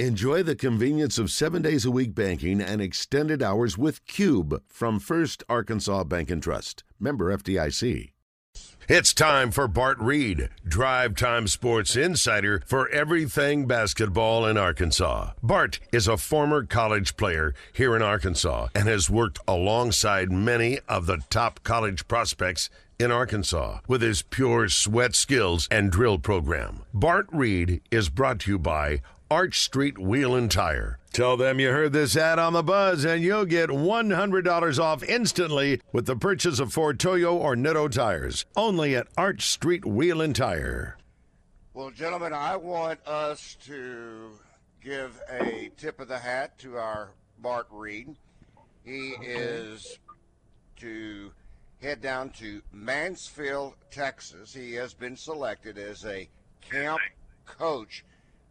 Enjoy the convenience of seven days a week banking and extended hours with Cube from First Arkansas Bank and Trust. Member FDIC. It's time for Bart Reid, Drive Time Sports Insider for everything basketball in Arkansas. Bart is a former college player here in Arkansas and has worked alongside many of the top college prospects in Arkansas with his pure sweat skills and drill program. Bart Reid is brought to you by Arch Street Wheel and Tire. Tell them you heard this ad on the buzz and you'll get $100 off instantly with the purchase of four Toyo or Nitto tires. Only at Arch Street Wheel and Tire. Well, gentlemen, I want us to give a tip of the hat to our Bart Reid. He is to head down to Mansfield, Texas. He has been selected as a camp coach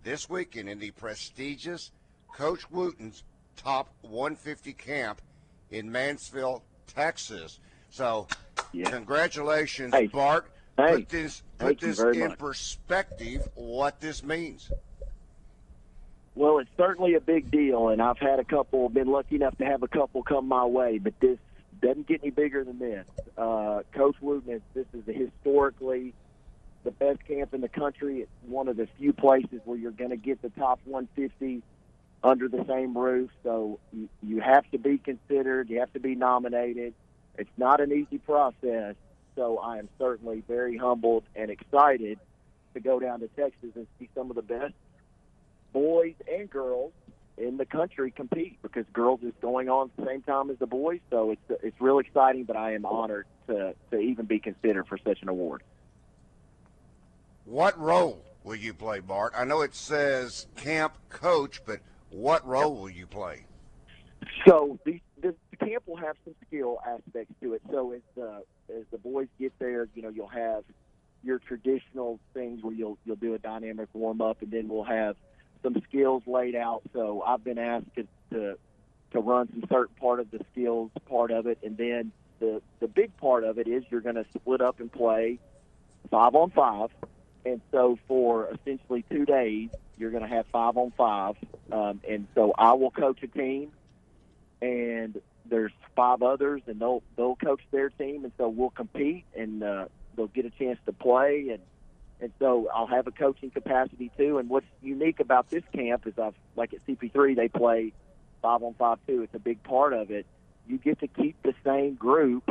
this weekend in the prestigious Coach Wooten's top 150 camp in Mansfield, Texas. So, Yeah. congratulations, Hey. Bart. Hey. Put this put Thank this in much. perspective. What this means. Well, it's certainly a big deal, and I've had a couple, been lucky enough to have a couple come my way, but this doesn't get any bigger than this. Uh, Coach Wooten, this is historically the best camp in the country. It's one of the few places where you're going to get the top 150 under the same roof. So you, you have to be considered, you have to be nominated. It's not an easy process. So I am certainly very humbled and excited to go down to Texas and see some of the best boys and girls in the country compete because girls is going on at the same time as the boys. So it's it's real exciting. But I am honored to to even be considered for such an award. What role will you play, Bart? I know it says camp coach, but what role will you play? So the, the camp will have some skill aspects to it. So as the as the boys get there, you know, you'll have your traditional things where you'll you'll do a dynamic warm up, and then we'll have some skills laid out. So I've been asked to to, to run some certain part of the skills part of it, and then the the big part of it is you're going to split up and play five on five. And so for essentially two days, you're going to have five on five. Um, and so I will coach a team and there's five others, and they'll they'll coach their team, and so we'll compete, and uh, they'll get a chance to play, and and so I'll have a coaching capacity too. And what's unique about this camp is I've like at CP3 they play five on five too. It's a big part of it. You get to keep the same group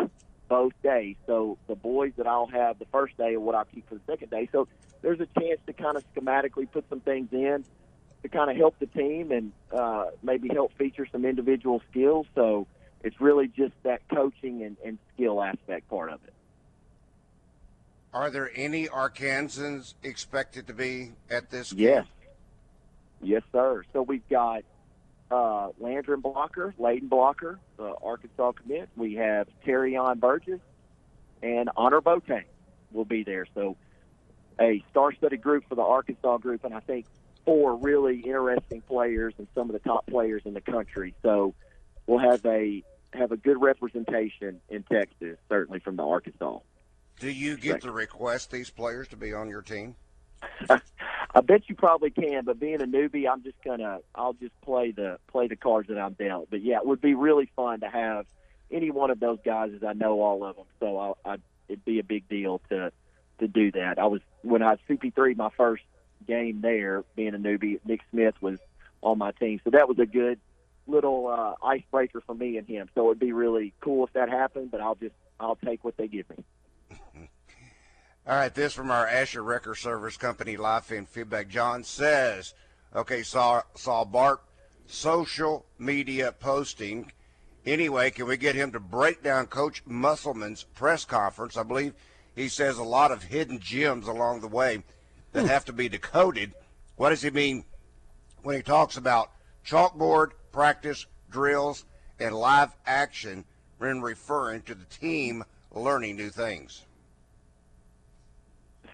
both days. So the boys that I'll have the first day and what I'll keep for the second day. So there's a chance to kind of schematically put some things in to kind of help the team and uh, maybe help feature some individual skills. So it's really just that coaching and, and skill aspect part of it. Are there any Arkansans expected to be at this? Yes. Yes, sir. So we've got uh, Landren Blocker, Layden Blocker, the Arkansas commit. We have Terrion Burgess and Annor Boateng will be there. So a star-studded group for the Arkansas group, and I think four really interesting players and some of the top players in the country. So we'll have a have a good representation in Texas, certainly from the Arkansas. Do you get to request these players to be on your team? I bet you probably can, but being a newbie, I'm just gonna I'll just play the play the cards that I'm dealt. But yeah, it would be really fun to have any one of those guys, as I know all of them. So I, I it'd be a big deal to to do that. I was when I was CP3, my first game there, being a newbie. Nick Smith was on my team, so that was a good little uh, icebreaker for me and him. So it'd be really cool if that happened. But I'll just I'll take what they give me. All right, this from our Asher Record Service Company live fan feedback. John says, okay, saw saw Bart social media posting. Anyway, can we get him to break down Coach Musselman's press conference? I believe he says a lot of hidden gems along the way that hmm. have to be decoded. What does he mean when he talks about chalkboard practice, drills, and live action when referring to the team learning new things?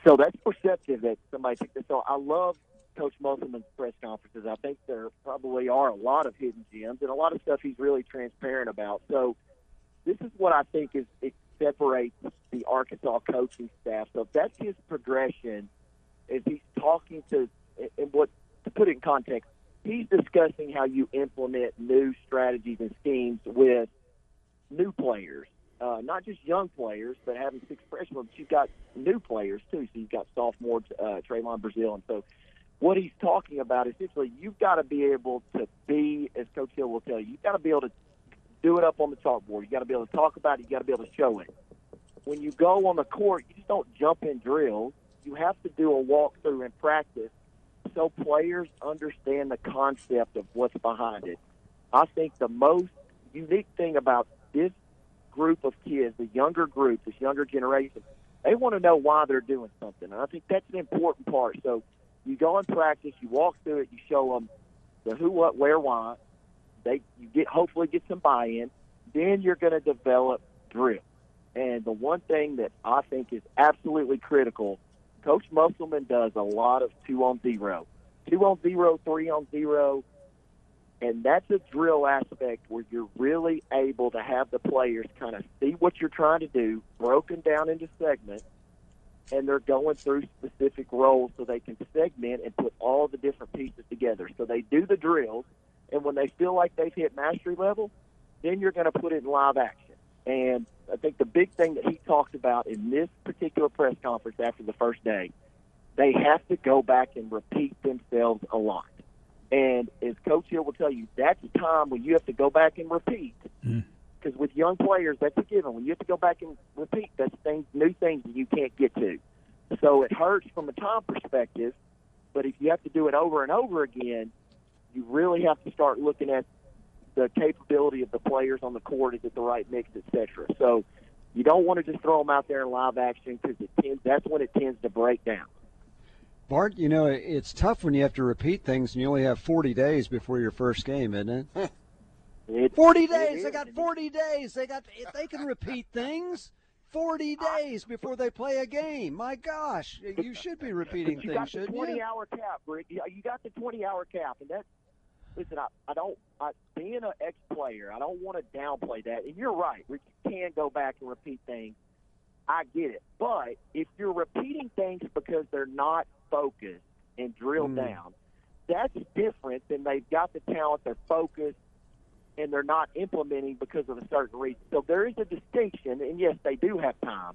So that's perceptive that somebody took this So I love Coach Musselman's press conferences. I think there probably are a lot of hidden gems and a lot of stuff he's really transparent about. So this is what I think is it separates the Arkansas coaching staff. So if that's his progression, is he's talking to and what to put it in context, he's discussing how you implement new strategies and schemes with not just young players, but having six freshmen. But you've got new players too. So you've got sophomore uh, Trevon Brazile, and so what he's talking about essentially, you've got to be able to be, as Coach Hill will tell you, you've got to be able to do it up on the chalkboard. You got to be able to talk about it. You got to be able to show it. When you go on the court, you just don't jump in drills. You have to do a walkthrough and practice so players understand the concept of what's behind it. I think the most unique thing about this group of kids, the younger group, this younger generation, they want to know why they're doing something. And I think that's an important part. So you go and practice, you walk through it, you show them the who, what, where, why. They you get hopefully get some buy-in. Then you're going to develop drill. And the one thing that I think is absolutely critical, Coach Musselman does a lot of two on zero, two on zero, three on zero, and that's a drill aspect where you're really able to have the players kind of see what you're trying to do, broken down into segments, and they're going through specific roles so they can segment and put all the different pieces together. So they do the drills, and when they feel like they've hit mastery level, then you're going to put it in live action. And I think the big thing that he talked about in this particular press conference after the first day, they have to go back and repeat themselves a lot. And as Coach Hill will tell you, that's the time when you have to go back and repeat. Mm because with young players, that's a given. When you have to go back and repeat, that's things, new things that you can't get to. So it hurts from a time perspective, but if you have to do it over and over again, you really have to start looking at the capability of the players on the court. Is it the right mix, etc. So you don't want to just throw them out there in live action because it tends, that's when it tends to break down. Bart, you know it's tough when you have to repeat things and you only have 40 days before your first game, isn't it? It, 40 days. They got 40 days. They got they can repeat things. 40 days before they play a game. My gosh, you should be repeating you things, shouldn't you? 20 hour cap, Rick. You got the 20 hour cap, and that's listen. I, I don't. I, being an ex player, I don't want to downplay that. And you're right, Rick. You can go back and repeat things. I get it, but if you're repeating things because they're not focused and drilled mm. down, that's different than they've got the talent, they're focused, and they're not implementing because of a certain reason. So there is a distinction, and yes, they do have time,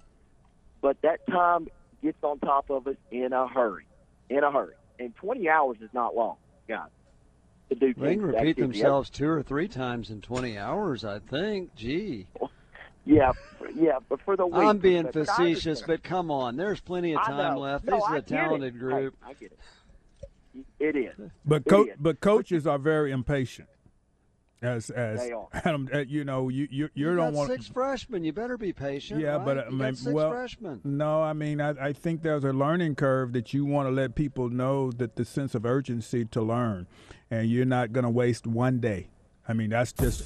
but that time gets on top of us in a hurry, in a hurry. And 20 hours is not long, guys. To do they can repeat themselves two or three times in 20 hours, I think. Gee. Yeah, yeah, but for the week, I'm being facetious, but come on, there's plenty of time left. No, this is a talented group. I, I get it. It is. But co- but coaches are very impatient. As as Adam, uh, you know, you you, you, you don't want six freshmen. You better be patient. Yeah, right? but uh, I mean, well, freshmen. no, I mean, I, I think there's a learning curve that you want to let people know that the sense of urgency to learn, and you're not going to waste one day. I mean, that's just.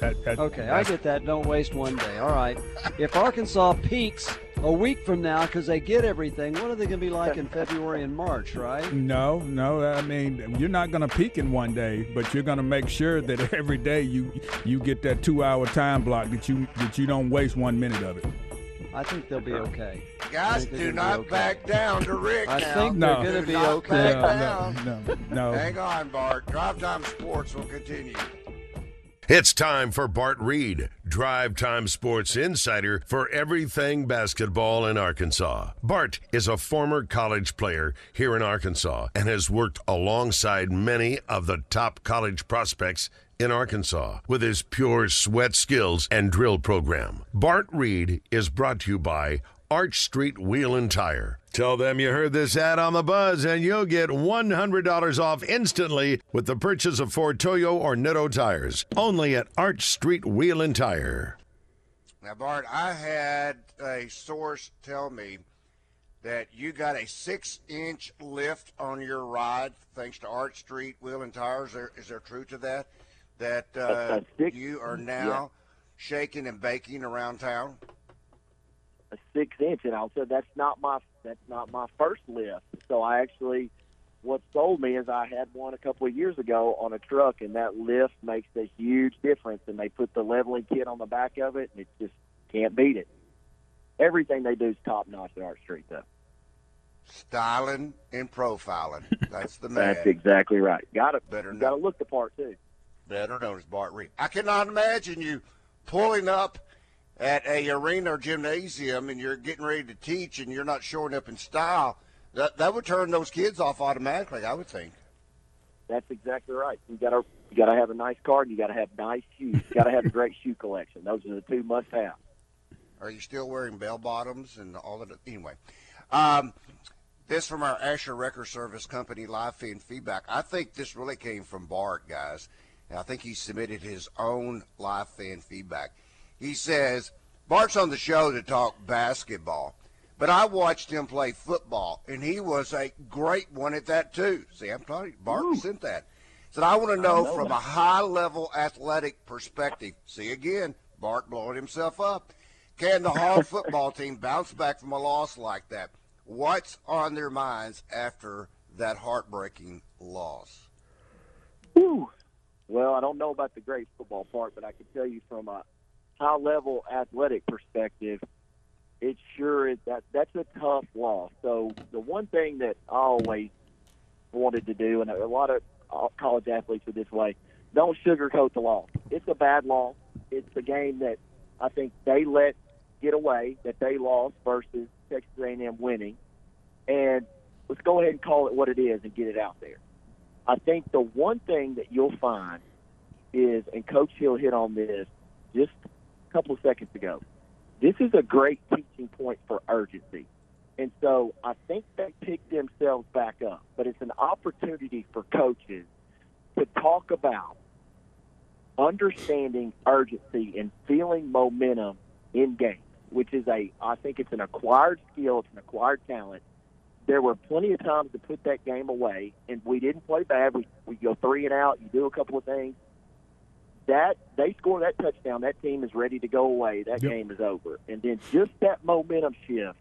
That, that, okay, I get that. Don't waste one day. All right. If Arkansas peaks a week from now because they get everything, what are they going to be like in February and March, right? No, no. I mean, you're not going to peak in one day, but you're going to make sure that every day you you get that two-hour time block that you that you don't waste one minute of it. I think they'll be okay. Guys, do not okay. back down to Rick I now. think they're going to be okay. No, no, no, no. Hang on, Bart. Drive Time Sports will continue. It's time for Bart Reid, Drive Time Sports Insider for everything basketball in Arkansas. Bart is a former college player here in Arkansas and has worked alongside many of the top college prospects in Arkansas with his pure sweat skills and drill program. Bart Reid is brought to you by Arch Street Wheel and Tire. Tell them you heard this ad on the buzz, and you'll get $100 off instantly with the purchase of four Toyo or Nitto tires. Only at Arch Street Wheel and Tire. Now, Bart, I had a source tell me that you got a six-inch lift on your ride thanks to Arch Street Wheel and Tires. Is there, is there truth to that? That uh, you are now yeah. shaking and baking around town? A six inch, and I said that's not my that's not my first lift. So I actually, what sold me is I had one a couple of years ago on a truck, and that lift makes a huge difference. And they put the leveling kit on the back of it, and it just can't beat it. Everything they do is top notch at Arch Street, though. styling and profiling. That's the man. That's exactly right. Got it. Better got to look the part too. better known as Bart Reid. I cannot imagine you pulling up at a arena or gymnasium and you're getting ready to teach and you're not showing up in style. That that would turn those kids off automatically, I would think. That's exactly right. You got to you got to have a nice car and you got to have nice shoes. You got to have a great shoe collection. Those are the two must have. Are you still wearing bell bottoms and all of that? Anyway, um, this from our Asher Record Service Company live feed feedback. I think this really came from Bart, guys. And I think he submitted his own live fan feedback. He says, Bart's on the show to talk basketball, but I watched him play football, and he was a great one at that, too. See, I'm talking, you, Bart Ooh. sent that. Said, I want to know, know from that. a high level athletic perspective. See, again, Bart blowing himself up. Can the Hog football team bounce back from a loss like that? What's on their minds after that heartbreaking loss? Whew. Well, I don't know about the great football part, but I can tell you from a high level athletic perspective, it sure is that that's a tough loss. So the one thing that I always wanted to do, and a lot of college athletes are this way, don't sugarcoat the loss. It's a bad loss. It's a game that I think they let get away that they lost versus Texas A&M winning, and let's go ahead and call it what it is and get it out there. I think the one thing that you'll find is, and Coach Hill hit on this just couple of seconds ago, this is a great teaching point for urgency. And so I think they picked themselves back up, but it's an opportunity for coaches to talk about understanding urgency and feeling momentum in games, which is a, I think it's an acquired skill, it's an acquired talent. There were plenty of times to put that game away, and we didn't play bad. We, we go three and out, you do a couple of things. That they score that touchdown, that team is ready to go away. That Yep. game is over. And then just that momentum shift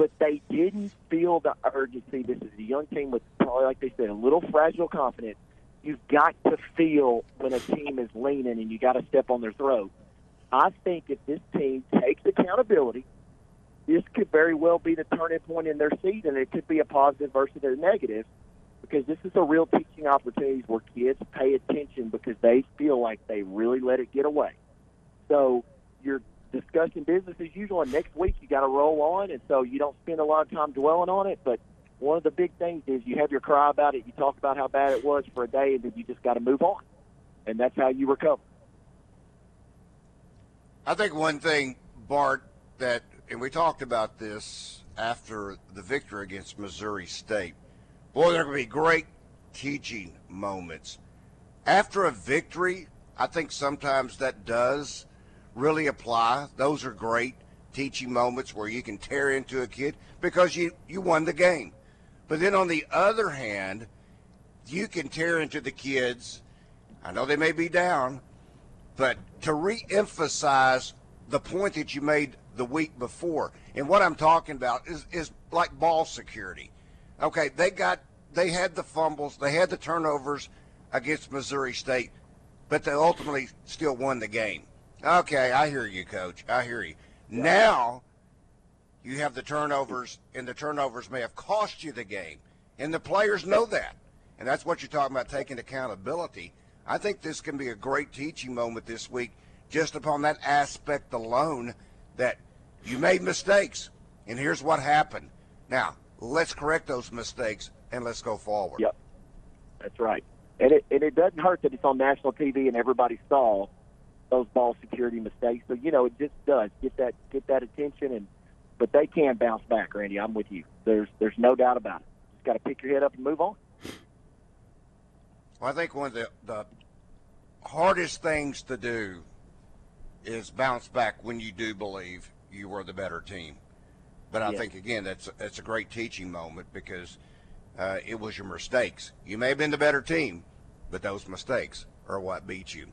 but they didn't feel the urgency. This is a young team with probably, like they said, a little fragile confidence. You've got to feel when a team is leaning and you got to step on their throat. I think if this team takes accountability, this could very well be the turning point in their season. It could be a positive versus a negative because this is a real teaching opportunity where kids pay attention because they feel like they really let it get away. So you're discussing business as usual, and next week you got to roll on, and so you don't spend a lot of time dwelling on it. But one of the big things is you have your cry about it, you talk about how bad it was for a day, and then you just got to move on, and that's how you recover. I think one thing, Bart, that, and we talked about this after the victory against Missouri State. Boy, there are going to be great teaching moments. After a victory, I think sometimes that does really apply. Those are great teaching moments where you can tear into a kid because you, you won the game. But then on the other hand, you can tear into the kids. I know they may be down, but to re-emphasize the point that you made the week before. And what I'm talking about is, is like ball security. Okay, they got they had the fumbles, they had the turnovers against Missouri State, but they ultimately still won the game. Okay, I hear you, coach. I hear you. Now you have the turnovers, and the turnovers may have cost you the game. And the players know that. And that's what you're talking about taking accountability. I think this can be a great teaching moment this week just upon that aspect alone that you made mistakes, and here's what happened. Now, let's correct those mistakes and let's go forward. Yep, that's right. And it and it doesn't hurt that it's on national TV and everybody saw those ball security mistakes. So you know it just does get that get that attention and but they can bounce back, Randy. I'm with you. There's there's no doubt about it. Just got to pick your head up and move on. Well, I think one of the, the hardest things to do is bounce back when you do believe you were the better team. But I think again that's that's a great teaching moment because uh, it was your mistakes. You may have been the better team, but those mistakes are what beat you.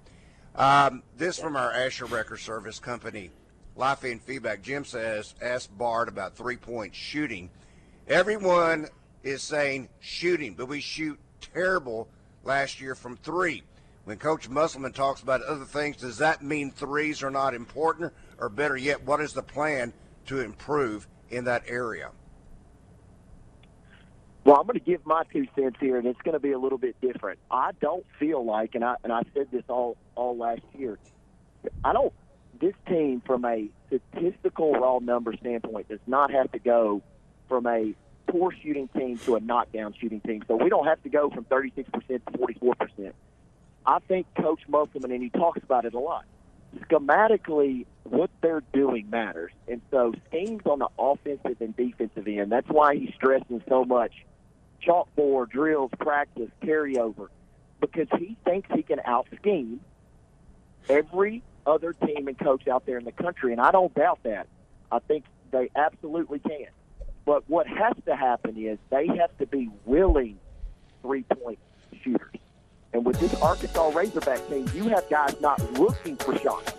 Um, this from our Asher Record Service Company. Life in feedback. Jim says, ask Bart about three point shooting. Everyone is saying shooting, but we shoot terrible last year from three. When Coach Musselman talks about other things, does that mean threes are not important? Or better yet, what is the plan to improve in that area? Well, I'm going to give my two cents here, and it's going to be a little bit different. I don't feel like, and I and I said this all all last year. I don't. This team, from a statistical raw number standpoint, does not have to go from a poor shooting team to a knockdown shooting team. So we don't have to go from 36% to 44%. I think Coach Musselman, and he talks about it a lot, schematically, what they're doing matters. And so schemes on the offensive and defensive end, that's why he's stressing so much chalkboard, drills, practice, carryover, because he thinks he can out scheme every other team and coach out there in the country. And I don't doubt that. I think they absolutely can. But what has to happen is they have to be willing three point shooters. And with this Arkansas Razorback team, you have guys not looking for shots.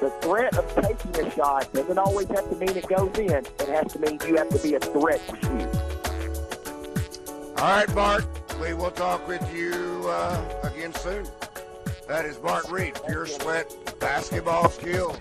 The threat of taking a shot doesn't always have to mean it goes in. It has to mean you have to be a threat to shoot. All right, Bart. We will talk with you uh, again soon. That is Bart Reid, Pure Sweat Basketball Skills.